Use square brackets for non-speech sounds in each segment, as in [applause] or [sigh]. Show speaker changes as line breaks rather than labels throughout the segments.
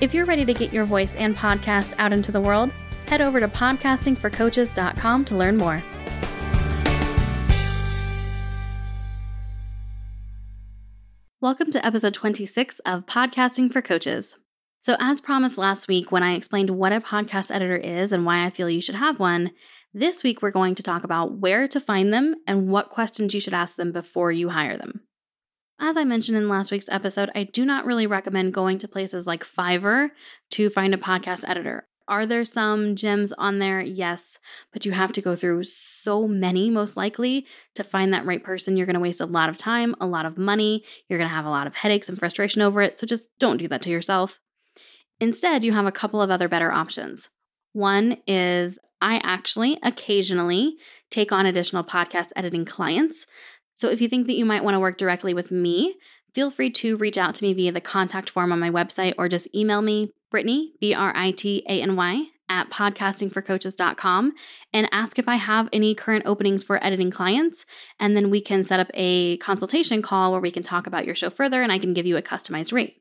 If you're ready to get your voice and podcast out into the world, head over to podcastingforcoaches.com to learn more. Welcome to episode 26 of Podcasting for Coaches. So, as promised last week when I explained what a podcast editor is and why I feel you should have one, this week we're going to talk about where to find them and what questions you should ask them before you hire them. As I mentioned in last week's episode, I do not really recommend going to places like Fiverr to find a podcast editor. Are there some gems on there? Yes, but you have to go through so many, most likely, to find that right person. You're going to waste a lot of time, a lot of money. You're going to have a lot of headaches and frustration over it. So just don't do that to yourself. Instead, you have a couple of other better options. One is I actually occasionally take on additional podcast editing clients. So if you think that you might want to work directly with me, feel free to reach out to me via the contact form on my website or just email me, Brittany, B R I T A N Y, at podcastingforcoaches.com and ask if I have any current openings for editing clients. And then we can set up a consultation call where we can talk about your show further and I can give you a customized rate.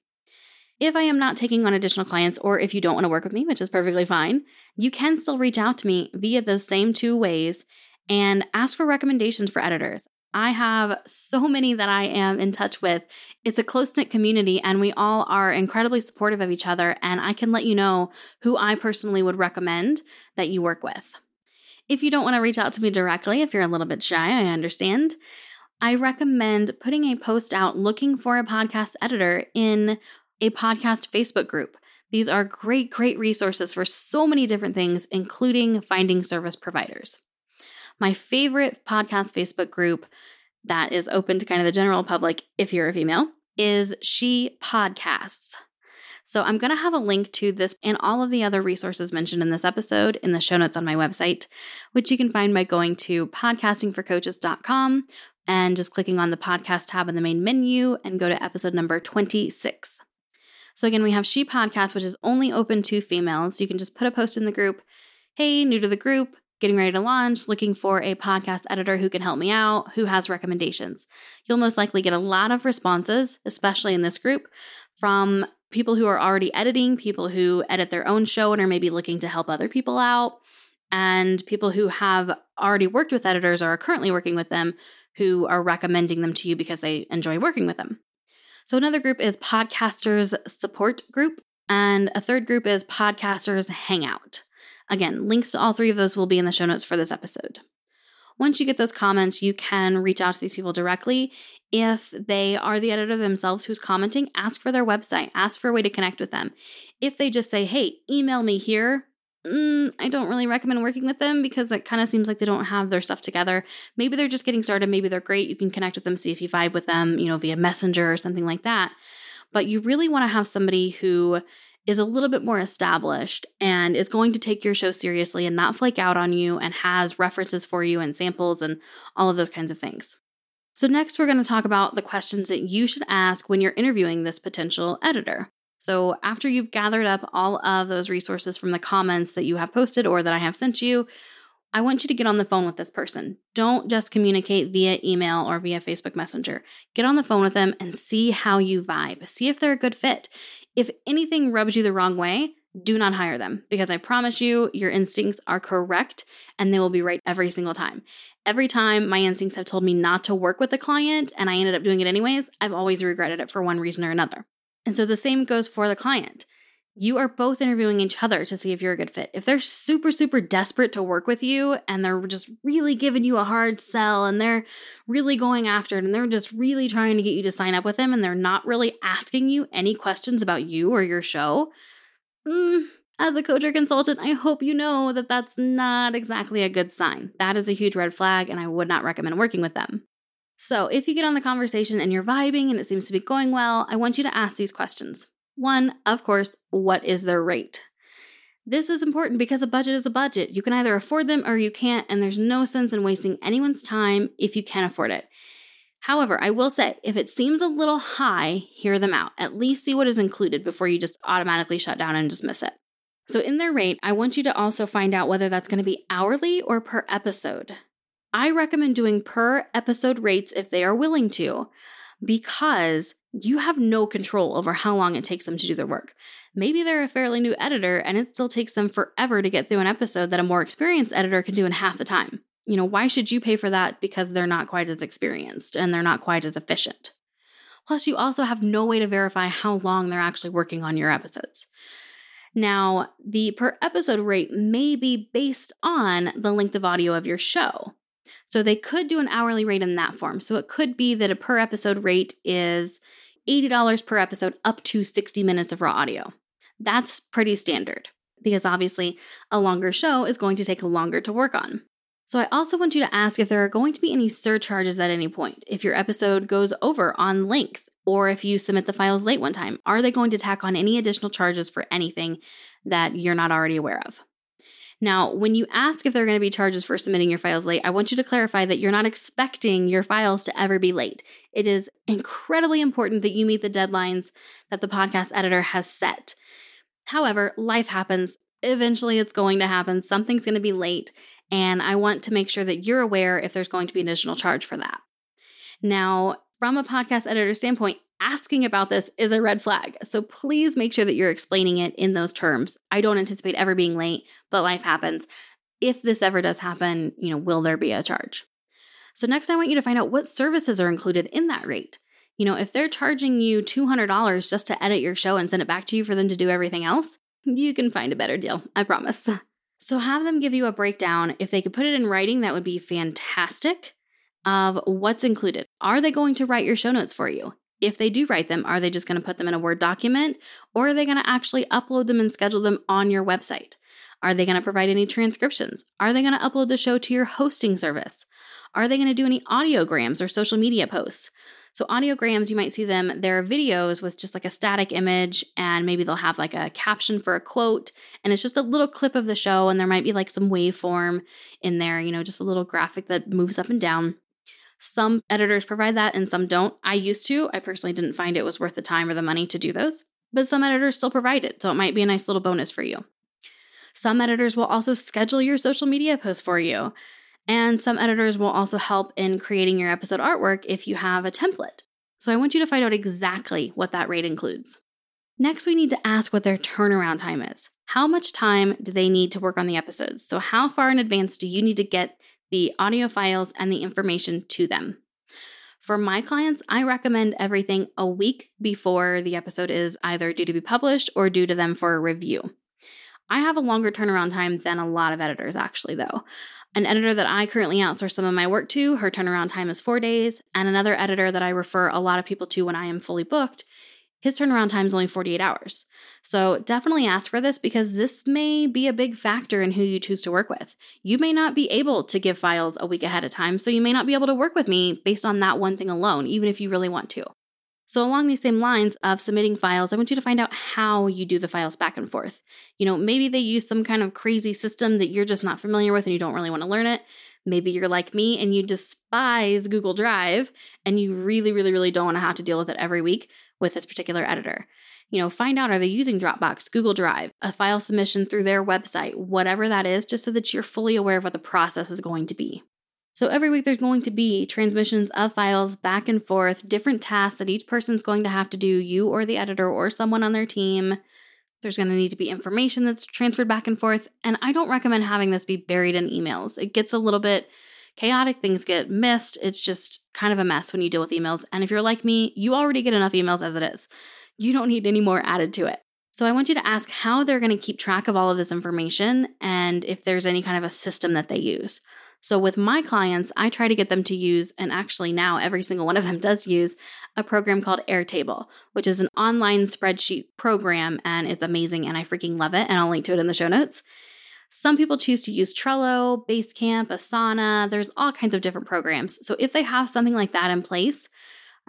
If I am not taking on additional clients, or if you don't want to work with me, which is perfectly fine, you can still reach out to me via those same two ways and ask for recommendations for editors. I have so many that I am in touch with. It's a close knit community, and we all are incredibly supportive of each other. And I can let you know who I personally would recommend that you work with. If you don't want to reach out to me directly, if you're a little bit shy, I understand. I recommend putting a post out looking for a podcast editor in a podcast Facebook group. These are great, great resources for so many different things, including finding service providers. My favorite podcast Facebook group that is open to kind of the general public, if you're a female, is She Podcasts. So I'm going to have a link to this and all of the other resources mentioned in this episode in the show notes on my website, which you can find by going to podcastingforcoaches.com and just clicking on the podcast tab in the main menu and go to episode number 26. So again, we have She Podcast, which is only open to females. You can just put a post in the group. Hey, new to the group, getting ready to launch, looking for a podcast editor who can help me out, who has recommendations. You'll most likely get a lot of responses, especially in this group, from people who are already editing, people who edit their own show and are maybe looking to help other people out, and people who have already worked with editors or are currently working with them who are recommending them to you because they enjoy working with them. So, another group is Podcasters Support Group, and a third group is Podcasters Hangout. Again, links to all three of those will be in the show notes for this episode. Once you get those comments, you can reach out to these people directly. If they are the editor themselves who's commenting, ask for their website, ask for a way to connect with them. If they just say, hey, email me here, mm, I don't really recommend working with them because it kind of seems like they don't have their stuff together. Maybe they're just getting started. Maybe they're great. You can connect with them, see if you vibe with them, you know, via Messenger or something like that. But you really want to have somebody who is a little bit more established and is going to take your show seriously and not flake out on you and has references for you and samples and all of those kinds of things. So, next, we're going to talk about the questions that you should ask when you're interviewing this potential editor. So, after you've gathered up all of those resources from the comments that you have posted or that I have sent you, I want you to get on the phone with this person. Don't just communicate via email or via Facebook Messenger. Get on the phone with them and see how you vibe. See if they're a good fit. If anything rubs you the wrong way, do not hire them because I promise you, your instincts are correct and they will be right every single time. Every time my instincts have told me not to work with a client and I ended up doing it anyways, I've always regretted it for one reason or another. And so the same goes for the client you are both interviewing each other to see if you're a good fit. If they're super, super desperate to work with you and they're just really giving you a hard sell and they're really going after it and they're just really trying to get you to sign up with them and they're not really asking you any questions about you or your show, mm, as a coach or consultant, I hope you know that that's not exactly a good sign. That is a huge red flag and I would not recommend working with them. So, if you get on the conversation and you're vibing and it seems to be going well, I want you to ask these questions. One, of course, what is their rate? This is important because a budget is a budget. You can either afford them or you can't, and there's no sense in wasting anyone's time if you can't afford it. However, I will say if it seems a little high, hear them out. At least see what is included before you just automatically shut down and dismiss it. So, in their rate, I want you to also find out whether that's going to be hourly or per episode. I recommend doing per episode rates if they are willing to, because you have no control over how long it takes them to do their work. Maybe they're a fairly new editor and it still takes them forever to get through an episode that a more experienced editor can do in half the time. You know, why should you pay for that because they're not quite as experienced and they're not quite as efficient? Plus, you also have no way to verify how long they're actually working on your episodes. Now, the per episode rate may be based on the length of audio of your show. So they could do an hourly rate in that form. So it could be that a per episode rate is $80 per episode up to 60 minutes of raw audio. That's pretty standard because obviously a longer show is going to take longer to work on. So I also want you to ask if there are going to be any surcharges at any point. If your episode goes over on length or if you submit the files late one time, are they going to tack on any additional charges for anything that you're not already aware of? Now, when you ask if there are going to be charges for submitting your files late, I want you to clarify that you're not expecting your files to ever be late. It is incredibly important that you meet the deadlines that the podcast editor has set. However, life happens. Eventually, it's going to happen. Something's going to be late. And I want to make sure that you're aware if there's going to be an additional charge for that. Now, from a podcast editor standpoint, asking about this is a red flag. So please make sure that you're explaining it in those terms. I don't anticipate ever being late, but life happens. If this ever does happen, you know, will there be a charge? So next I want you to find out what services are included in that rate. You know, if they're charging you $200 just to edit your show and send it back to you for them to do everything else, you can find a better deal, I promise. [laughs] So have them give you a breakdown. If they could put it in writing, that would be fantastic of what's included. Are they going to write your show notes for you? If they do write them, are they just going to put them in a Word document or are they going to actually upload them and schedule them on your website? Are they going to provide any transcriptions? Are they going to upload the show to your hosting service? Are they going to do any audiograms or social media posts? So, audiograms, you might see them, they're videos with just like a static image, and maybe they'll have like a caption for a quote, and it's just a little clip of the show, and there might be like some waveform in there, you know, just a little graphic that moves up and down. Some editors provide that and some don't. I used to. I personally didn't find it was worth the time or the money to do those, but some editors still provide it, so it might be a nice little bonus for you. Some editors will also schedule your social media posts for you. And some editors will also help in creating your episode artwork if you have a template. So I want you to find out exactly what that rate includes. Next, we need to ask what their turnaround time is. How much time do they need to work on the episodes? So, how far in advance do you need to get the audio files, and the information to them. For my clients, I recommend everything a week before the episode is either due to be published or due to them for a review. I have a longer turnaround time than a lot of editors, actually, though. An editor that I currently outsource some of my work to, her turnaround time is four days, and another editor that I refer a lot of people to when I am fully booked his turnaround time is only 48 hours. So definitely ask for this because this may be a big factor in who you choose to work with. You may not be able to give files a week ahead of time, so you may not be able to work with me based on that one thing alone, even if you really want to. So, along these same lines of submitting files, I want you to find out how you do the files back and forth. You know, maybe they use some kind of crazy system that you're just not familiar with and you don't really want to learn it. Maybe you're like me and you despise Google Drive and you really, really, really don't want to have to deal with it every week with this particular editor. You know, find out are they using Dropbox, Google Drive, a file submission through their website, whatever that is, just so that you're fully aware of what the process is going to be. So every week there's going to be transmissions of files back and forth, different tasks that each person's going to have to do, you or the editor or someone on their team. There's going to need to be information that's transferred back and forth, and I don't recommend having this be buried in emails. It gets a little bit chaotic, things get missed. It's just kind of a mess when you deal with emails. And if you're like me, you already get enough emails as it is. You don't need any more added to it. So I want you to ask how they're going to keep track of all of this information and if there's any kind of a system that they use. So with my clients, I try to get them to use, and actually now every single one of them [laughs] does use, a program called Airtable, which is an online spreadsheet program and it's amazing and I freaking love it. And I'll link to it in the show notes. Some people choose to use Trello, Basecamp, Asana. There's all kinds of different programs. So if they have something like that in place,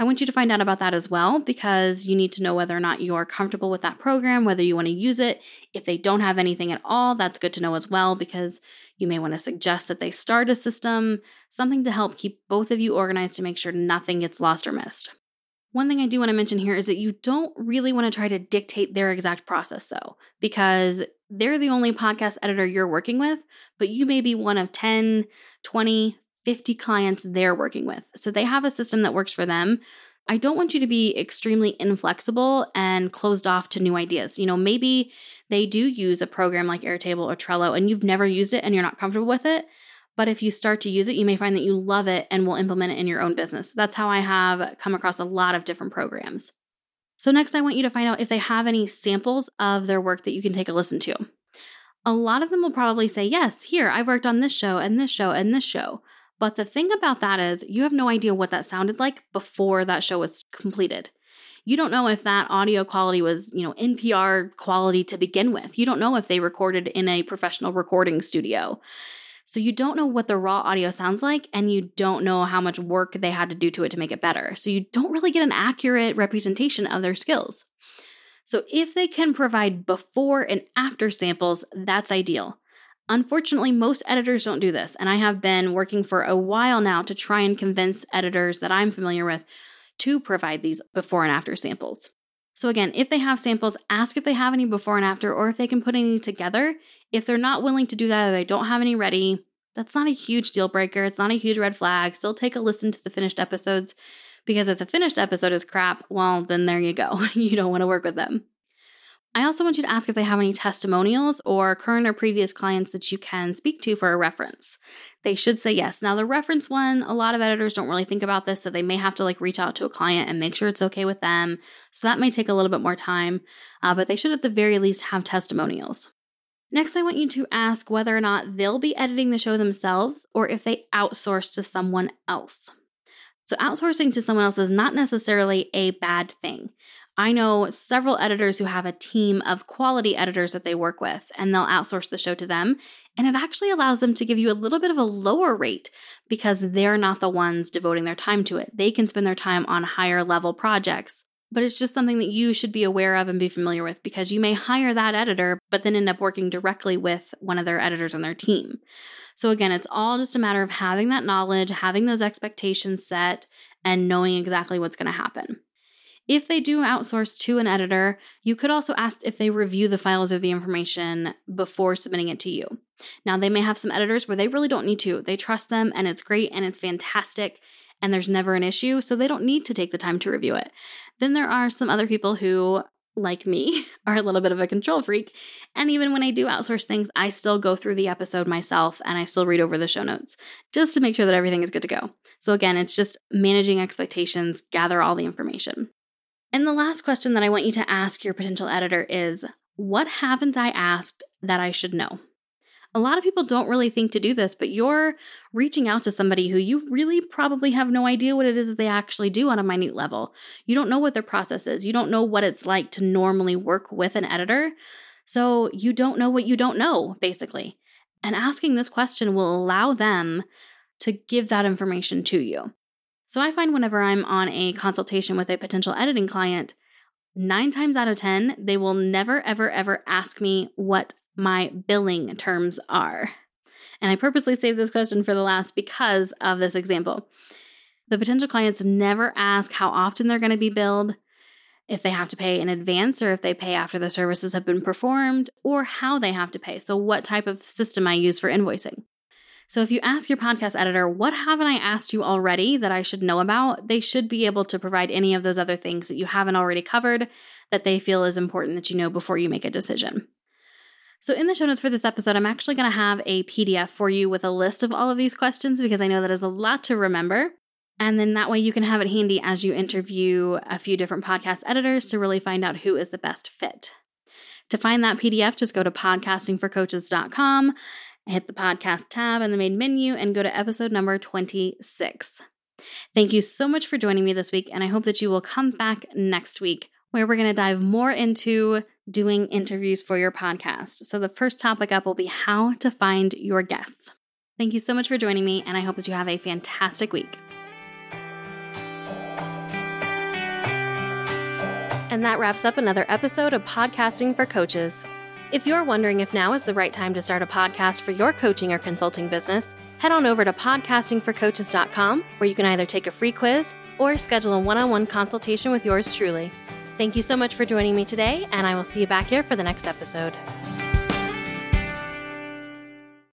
I want you to find out about that as well because you need to know whether or not you're comfortable with that program, whether you want to use it. If they don't have anything at all, that's good to know as well because you may want to suggest that they start a system, something to help keep both of you organized to make sure nothing gets lost or missed. One thing I do want to mention here is that you don't really want to try to dictate their exact process, though, because they're the only podcast editor you're working with, but you may be one of 10, 20, 50 clients they're working with. So they have a system that works for them. I don't want you to be extremely inflexible and closed off to new ideas. You know, maybe they do use a program like Airtable or Trello and you've never used it and you're not comfortable with it. But if you start to use it, you may find that you love it and will implement it in your own business. That's how I have come across a lot of different programs. So, next, I want you to find out if they have any samples of their work that you can take a listen to. A lot of them will probably say, Yes, here, I've worked on this show and this show and this show. But the thing about that is, you have no idea what that sounded like before that show was completed. You don't know if that audio quality was, you know, NPR quality to begin with. You don't know if they recorded in a professional recording studio. So you don't know what the raw audio sounds like, and you don't know how much work they had to do to it to make it better. So you don't really get an accurate representation of their skills. So if they can provide before and after samples, that's ideal. Unfortunately, most editors don't do this, and I have been working for a while now to try and convince editors that I'm familiar with to provide these before and after samples. So, again, if they have samples, ask if they have any before and after, or if they can put any together. If they're not willing to do that or they don't have any ready, that's not a huge deal breaker. It's not a huge red flag. Still take a listen to the finished episodes because if the finished episode is crap, well, then there you go. [laughs] you don't want to work with them. I also want you to ask if they have any testimonials or current or previous clients that you can speak to for a reference. They should say yes. Now, the reference one, a lot of editors don't really think about this, so they may have to like reach out to a client and make sure it's okay with them. So that may take a little bit more time, uh, but they should at the very least have testimonials. Next, I want you to ask whether or not they'll be editing the show themselves or if they outsource to someone else. So, outsourcing to someone else is not necessarily a bad thing. I know several editors who have a team of quality editors that they work with, and they'll outsource the show to them. And it actually allows them to give you a little bit of a lower rate because they're not the ones devoting their time to it. They can spend their time on higher level projects. But it's just something that you should be aware of and be familiar with because you may hire that editor, but then end up working directly with one of their editors on their team. So, again, it's all just a matter of having that knowledge, having those expectations set, and knowing exactly what's going to happen. If they do outsource to an editor, you could also ask if they review the files or the information before submitting it to you. Now, they may have some editors where they really don't need to. They trust them and it's great and it's fantastic and there's never an issue, so they don't need to take the time to review it. Then there are some other people who, like me, [laughs] are a little bit of a control freak. And even when I do outsource things, I still go through the episode myself and I still read over the show notes just to make sure that everything is good to go. So, again, it's just managing expectations, gather all the information. And the last question that I want you to ask your potential editor is What haven't I asked that I should know? A lot of people don't really think to do this, but you're reaching out to somebody who you really probably have no idea what it is that they actually do on a minute level. You don't know what their process is, you don't know what it's like to normally work with an editor. So you don't know what you don't know, basically. And asking this question will allow them to give that information to you. So I find whenever I'm on a consultation with a potential editing client, nine times out of 10, they will never, ever, ever ask me what my billing terms are. And I purposely saved this question for the last because of this example. The potential clients never ask how often they're going to be billed, if they have to pay in advance or if they pay after the services have been performed, or how they have to pay. So, what type of system I use for invoicing. So if you ask your podcast editor, what haven't I asked you already that I should know about? They should be able to provide any of those other things that you haven't already covered that they feel is important that you know before you make a decision. So, in the show notes for this episode, I'm actually going to have a PDF for you with a list of all of these questions because I know that is a lot to remember. And then that way you can have it handy as you interview a few different podcast editors to really find out who is the best fit. To find that PDF, just go to podcastingforcoaches.com hit the podcast tab in the main menu and go to episode number 26. Thank you so much for joining me this week, and I hope that you will come back next week where we're going to dive more into doing interviews for your podcast. So, the first topic up will be how to find your guests. Thank you so much for joining me, and I hope that you have a fantastic week. And that wraps up another episode of Podcasting for Coaches. If you're wondering if now is the right time to start a podcast for your coaching or consulting business, head on over to podcastingforcoaches.com where you can either take a free quiz or schedule a one on one consultation with yours truly. Thank you so much for joining me today, and I will see you back here for the next episode.